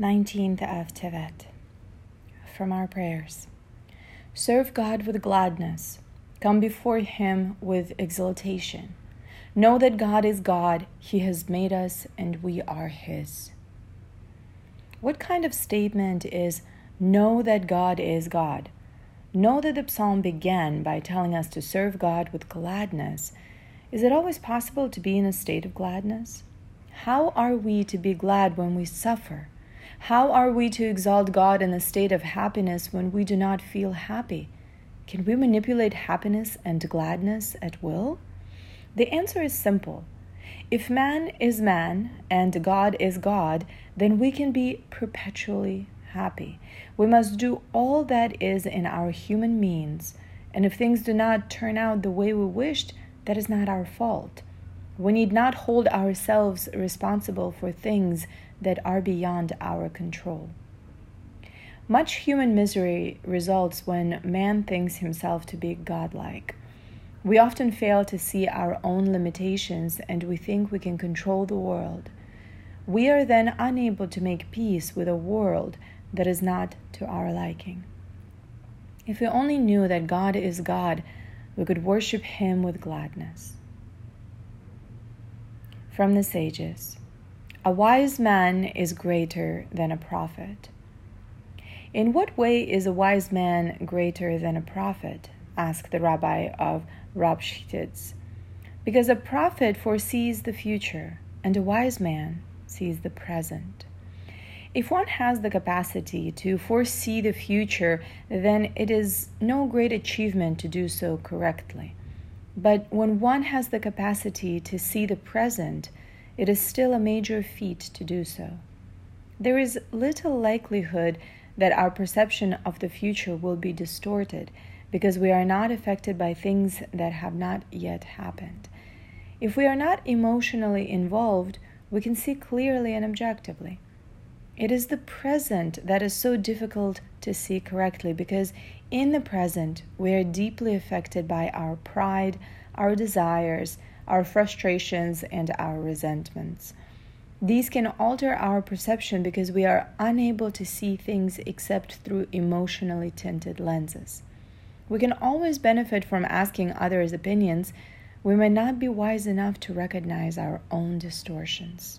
19th of Tevet. From our prayers Serve God with gladness, come before Him with exultation. Know that God is God, He has made us, and we are His. What kind of statement is know that God is God? Know that the psalm began by telling us to serve God with gladness. Is it always possible to be in a state of gladness? How are we to be glad when we suffer? How are we to exalt God in a state of happiness when we do not feel happy? Can we manipulate happiness and gladness at will? The answer is simple. If man is man and God is God, then we can be perpetually happy. We must do all that is in our human means, and if things do not turn out the way we wished, that is not our fault. We need not hold ourselves responsible for things that are beyond our control. Much human misery results when man thinks himself to be godlike. We often fail to see our own limitations and we think we can control the world. We are then unable to make peace with a world that is not to our liking. If we only knew that God is God, we could worship Him with gladness. From the Sages a wise man is greater than a prophet. In what way is a wise man greater than a prophet? asked the rabbi of Ropshitz. Because a prophet foresees the future, and a wise man sees the present. If one has the capacity to foresee the future, then it is no great achievement to do so correctly. But when one has the capacity to see the present, it is still a major feat to do so. There is little likelihood that our perception of the future will be distorted because we are not affected by things that have not yet happened. If we are not emotionally involved, we can see clearly and objectively. It is the present that is so difficult to see correctly because in the present we are deeply affected by our pride, our desires, our frustrations, and our resentments. These can alter our perception because we are unable to see things except through emotionally tinted lenses. We can always benefit from asking others' opinions. We may not be wise enough to recognize our own distortions.